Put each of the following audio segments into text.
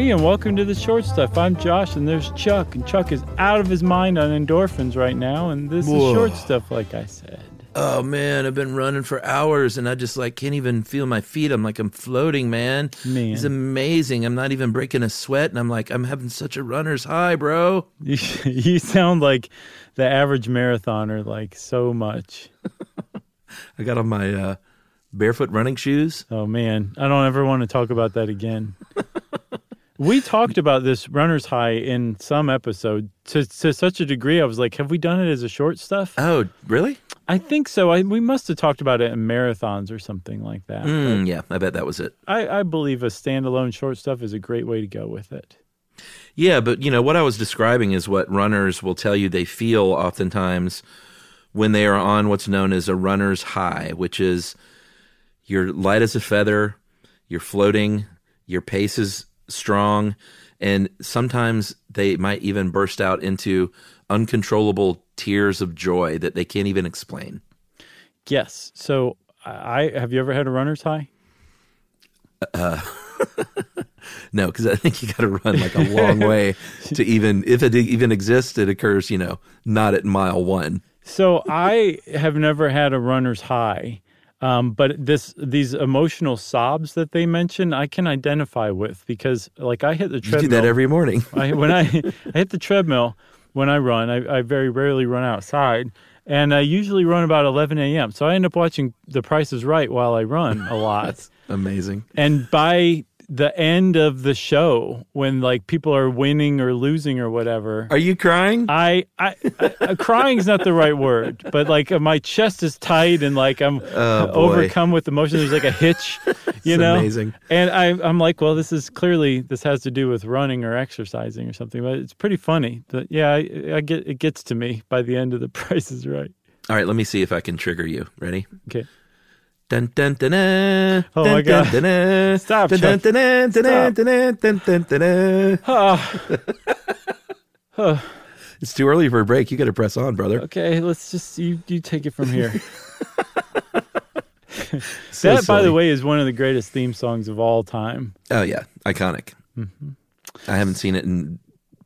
Hey, and welcome to the short stuff. I'm Josh, and there's Chuck, and Chuck is out of his mind on endorphins right now, and this Whoa. is short stuff, like I said. Oh man, I've been running for hours and I just like can't even feel my feet. I'm like I'm floating, man. Man. It's amazing. I'm not even breaking a sweat and I'm like I'm having such a runner's high, bro. You, you sound like the average marathoner, like so much. I got on my uh, barefoot running shoes. Oh man, I don't ever want to talk about that again. we talked about this runner's high in some episode to to such a degree. I was like, have we done it as a short stuff? Oh, really? I think so. I, we must have talked about it in marathons or something like that. Mm, yeah, I bet that was it. I, I believe a standalone short stuff is a great way to go with it. Yeah, but you know what I was describing is what runners will tell you they feel oftentimes when they are on what's known as a runner's high, which is you're light as a feather, you're floating, your pace is strong, and sometimes they might even burst out into uncontrollable tears of joy that they can't even explain. Yes. So I have you ever had a runner's high? Uh, No, because I think you got to run like a long way to even, if it even exists, it occurs, you know, not at mile one. So I have never had a runner's high. Um, but this these emotional sobs that they mention, I can identify with because like I hit the You treadmill. do that every morning. I, when I, I hit the treadmill when I run, I, I very rarely run outside, and I usually run about 11 a.m. So I end up watching The Price is Right while I run a lot. Amazing. and by the end of the show, when like people are winning or losing or whatever, Are you crying? I, I, I crying is not the right word, but like uh, my chest is tight and like I'm Oh, overcome with emotion. There's like a hitch, you know. amazing. And I, I'm like, well, this is clearly this has to do with running or exercising or something. But it's pretty funny. But yeah, I, I get it gets to me by the end of the Price is Right. All right, let me see if I can trigger you. Ready? Okay. Dun dun dun dun. Oh, dun, my God. Dun, dun, Stop, Dun dun Chuck. dun dun dun dun dun dun dun dun. It's too early for a break. You got to press on, brother. okay, let's just you you take it from here. So that, by the way, is one of the greatest theme songs of all time. Oh yeah, iconic. Mm-hmm. I haven't seen it in.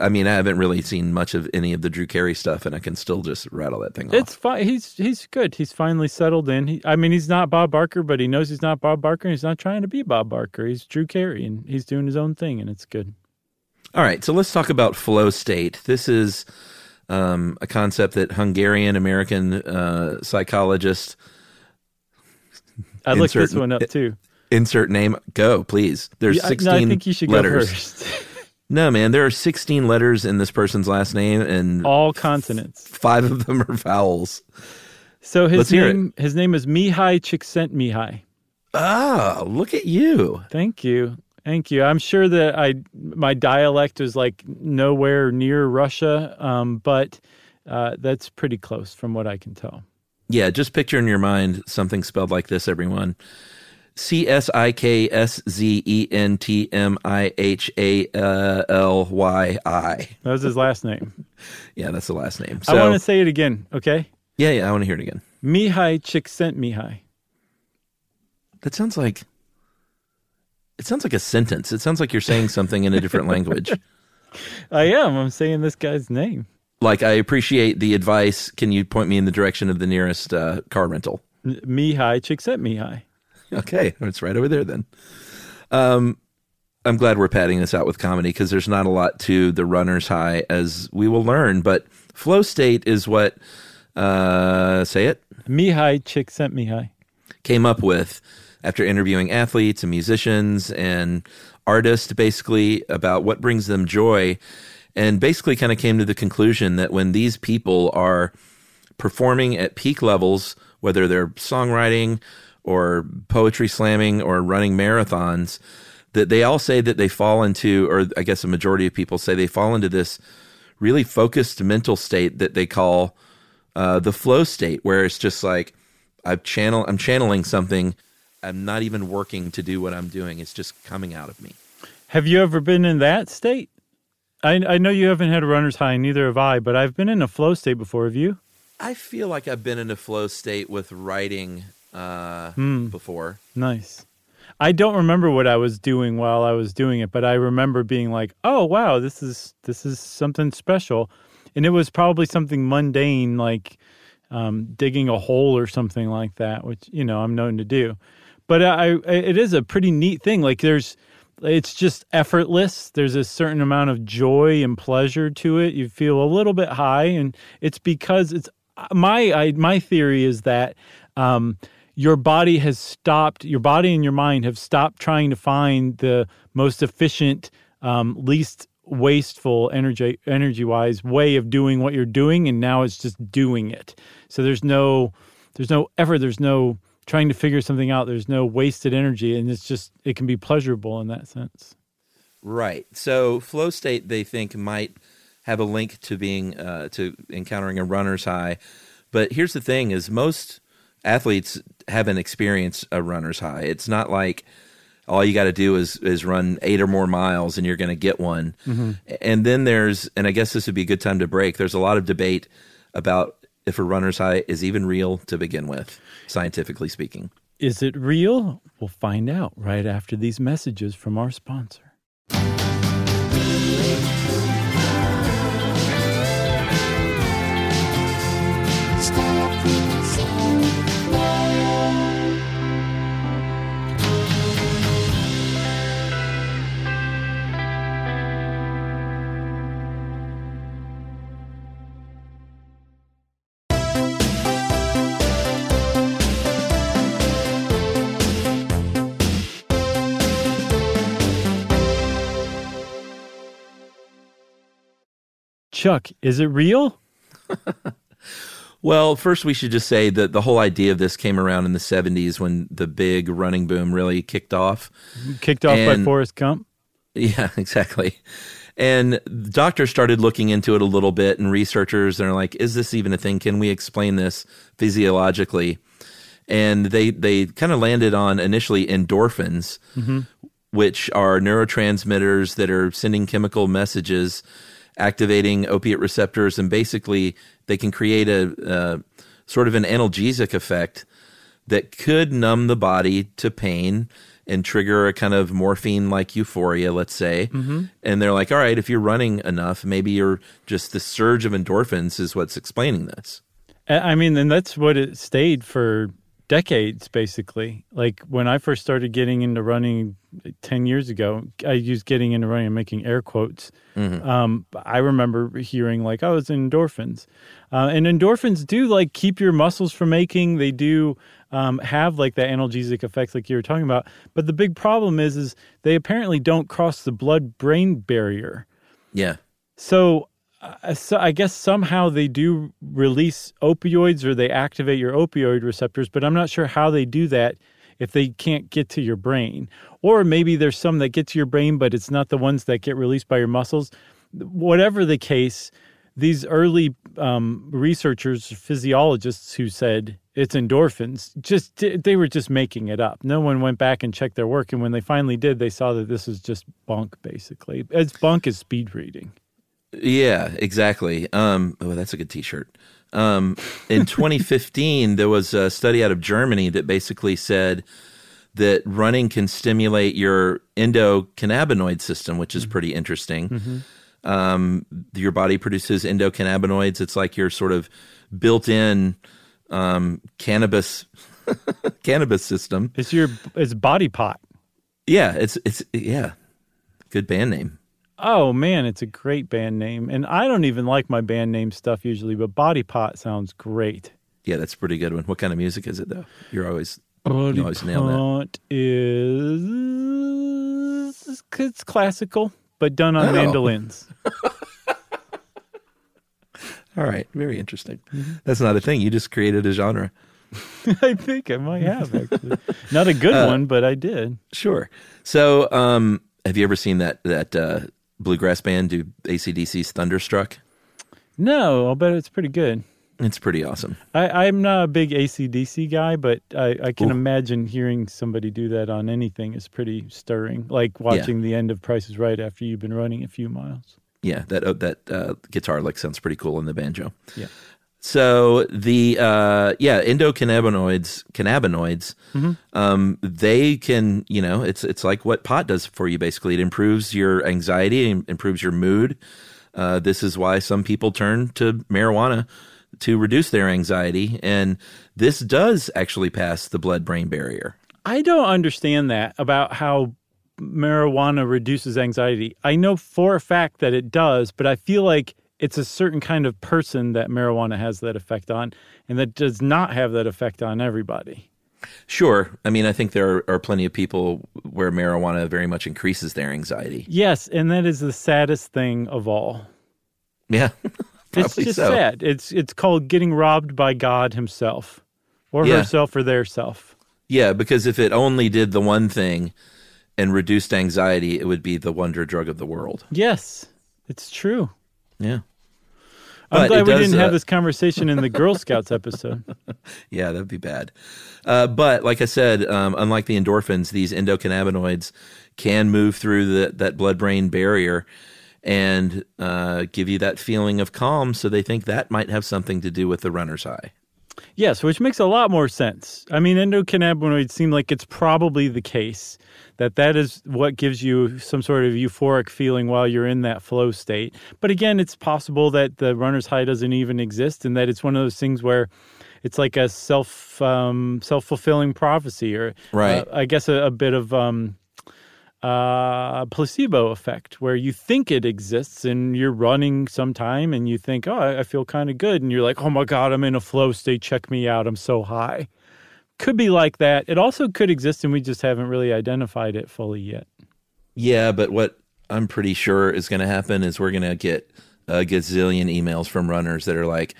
I mean, I haven't really seen much of any of the Drew Carey stuff, and I can still just rattle that thing off. It's fine. He's he's good. He's finally settled in. He, I mean, he's not Bob Barker, but he knows he's not Bob Barker. and He's not trying to be Bob Barker. He's Drew Carey, and he's doing his own thing, and it's good. All right, so let's talk about flow state. This is um, a concept that Hungarian American uh, psychologist I looked this one up too. insert name go please. There's Yeah, 16 no, I think you should letters. go first. No, man, there are 16 letters in this person's last name, and all consonants. five of them are vowels. So his Let's name his name is Mihaly Csikszentmihalyi. Ah, look at you. Thank you. Thank you. I'm sure that I my dialect is like nowhere near Russia, um, but uh, that's pretty close from what I can tell. Yeah, just picture in your mind something spelled like this, everyone. C S I K S Z E N T M I H A L Y I. That was his last name. Yeah, that's the last name. So, I want to say it again, okay? yeah, yeah, I want to hear it again. Mihaly Csikszentmihalyi. That sounds like it sounds like a sentence. It sounds like you're saying something in a different language. I am. I'm saying this guy's name. Like I appreciate the advice. Can you point me in the direction of the nearest uh, car rental? Mihaly Csikszentmihalyi. Okay, it's right over there then. Um, I'm glad we're padding this out with comedy because there's not a lot to the runner's high, as we will learn. But flow state is what uh, say it Mihaly Csikszentmihalyi. came up with after interviewing athletes and musicians and artists, basically about what brings them joy, and basically kind of came to the conclusion that when these people are performing at peak levels, whether they're songwriting or poetry slamming or running marathons, that they all say that they fall into, or I guess a majority of people say they fall into this really focused mental state that they call uh, the flow state, where it's just like I've channel, I'm channeling something. I'm not even working to do what I'm doing. It's just coming out of me. Have you ever been in that state? I, I know you haven't had a runner's high, neither have I, but I've been in a flow state before. Have you? I feel like I've been in a flow state with writing uh, before. Nice. I don't remember what I was doing while I was doing it, but I remember being like, "Oh wow, this is this is something special," and it was probably something mundane like um, digging a hole or something like that, which you know I'm known to do. But I, it is a pretty neat thing. Like there's, it's just effortless. There's a certain amount of joy and pleasure to it. You feel a little bit high, and it's because it's my I, my theory is that. Um, your body has stopped, your body and your mind have stopped trying to find the most efficient, um, least wasteful energy energy wise way of doing what you're doing, and now it's just doing it. So there's no there's no effort, there's no trying to figure something out, there's no wasted energy, and it's just it can be pleasurable in that sense. Right. So flow state they think might have a link to being uh, to encountering a runner's high. But here's the thing: is most athletes haven't experienced a runner's high. It's not like all you got to do is is run eight or more miles and you're going to get one. Mm-hmm. And then there's, and I guess this would be a good time to break. There's a lot of debate about if a runner's high is even real to begin with, scientifically speaking. Is it real? We'll find out right after these messages from our sponsor. Chuck, is it real? well, first we should just say that the whole idea of this came around in the 70s when the big running boom really kicked off. Kicked off and, by Forrest Gump? Yeah, exactly. And doctors started looking into it a little bit, and researchers are like, "Is this even a thing? Can we explain this physiologically?" And they they kind of landed on initially endorphins, mm-hmm. which are neurotransmitters that are sending chemical messages activating opiate receptors, and basically they can create a, a sort of an analgesic effect that could numb the body to pain and trigger a kind of morphine like euphoria, let's say. Mm-hmm. And they're like, all right, if you're running enough, maybe you're just the surge of endorphins is what's explaining this. I mean, and that's what it stayed for decades, basically. Like when I first started getting into running 10 years ago, I used getting into running and making air quotes. Mm-hmm. Um, I remember hearing like, oh, it's endorphins. Uh, and endorphins do like keep your muscles from aching. They do um, have like that analgesic effect like you were talking about. But the big problem is, is they apparently don't cross the blood brain barrier. Yeah. So uh, so I guess somehow they do release opioids or they activate your opioid receptors, but I'm not sure how they do that if they can't get to your brain. Or maybe there's some that get to your brain, but it's not the ones that get released by your muscles. Whatever the case, these early um, researchers, physiologists who said it's endorphins, just they were just making it up. No one went back and checked their work, and when they finally did, they saw that this was just bunk, basically. As bunk as speed reading. Yeah, exactly. Um, oh, that's a good T-shirt. Um, in 2015, there was a study out of Germany that basically said that running can stimulate your endocannabinoid system, which is mm-hmm. pretty interesting. Mm-hmm. Um, your body produces endocannabinoids. It's like your sort of built-in um, cannabis cannabis system. It's your it's body pot. Yeah, it's it's yeah, good band name. Oh man, it's a great band name. And I don't even like my band name stuff usually, but Body Pot sounds great. Yeah, that's a pretty good one. What kind of music is it though? You're always Body you always nail that. is it's classical, but done on oh. mandolins. All right, very interesting. Mm-hmm. That's not a thing. You just created a genre. I think I might have actually. Not a good uh, one, but I did. Sure. So, um, have you ever seen that that uh, bluegrass band do ACDC's Thunderstruck? No, I'll bet it's pretty good. It's pretty awesome. I, am not a big ACDC guy, but I, I can Ooh. imagine hearing somebody do that on anything is pretty stirring. Like watching yeah. the end of Price is Right after you've been running a few miles. Yeah, that uh, that uh, guitar lick sounds pretty cool in the banjo. Yeah. So the uh, yeah endocannabinoids cannabinoids Mm-hmm. um, they can you know it's it's like what pot does for you basically it improves your anxiety and improves your mood. Uh, this is why some people turn to marijuana to reduce their anxiety, and this does actually pass the blood brain barrier. I don't understand that about how marijuana reduces anxiety. I know for a fact that it does, but I feel like it's a certain kind of person that marijuana has that effect on, and that does not have that effect on everybody. Sure, I mean I think there are, are plenty of people where marijuana very much increases their anxiety. Yes, and that is the saddest thing of all. Yeah, It's just so. sad. It's it's called getting robbed by God Himself, or Yeah. herself, or their self. Yeah, because if it only did the one thing and reduced anxiety, it would be the wonder drug of the world. Yes, it's true. Yeah. I'm But glad we does, didn't uh, have this conversation in the Girl Scouts episode. Yeah, that'd be bad. Uh, but like I said, um, unlike the endorphins, these endocannabinoids can move through the, that blood brain barrier and uh, give you that feeling of calm. So they think that might have something to do with the runner's high. Yes, which makes a lot more sense. I mean, endocannabinoids seem like it's probably the case that that is what gives you some sort of euphoric feeling while you're in that flow state. But again, it's possible that the runner's high doesn't even exist, and that it's one of those things where it's like a self um, self fulfilling prophecy, or Right. uh, I guess a, a bit of um, uh, placebo effect, where you think it exists and you're running sometime and you think, oh, I, I feel kind of good, and you're like, oh my god, I'm in a flow state. Check me out, I'm so high. Could be like that. It also could exist, and we just haven't really identified it fully yet. Yeah, but what I'm pretty sure is going to happen is we're going to get a gazillion emails from runners that are like,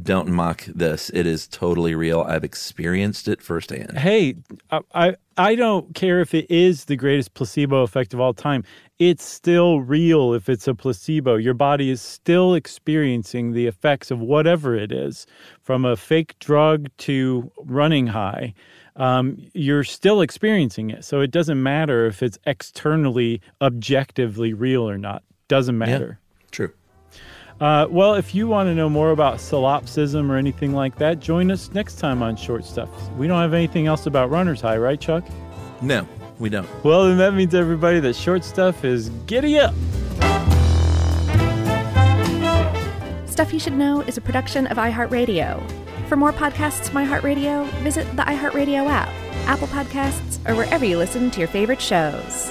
don't mock this. It is totally real. I've experienced it firsthand. hey, I, I I don't care if it is the greatest placebo effect of all time. It's still real if it's a placebo. Your body is still experiencing the effects of whatever it is, from a fake drug to running high. Um, you're still experiencing it. So it doesn't matter if it's externally, objectively real or not. Doesn't matter. True. Uh, well, if you want to know more about solipsism or anything like that, join us next time on Short Stuff. We don't have anything else about runner's high, right, Chuck? No, we don't. Well, then that means everybody that Short Stuff is giddy up. Stuff You Should Know is a production of iHeartRadio. For more podcasts from iHeartRadio, visit the iHeartRadio app, Apple Podcasts, or wherever you listen to your favorite shows.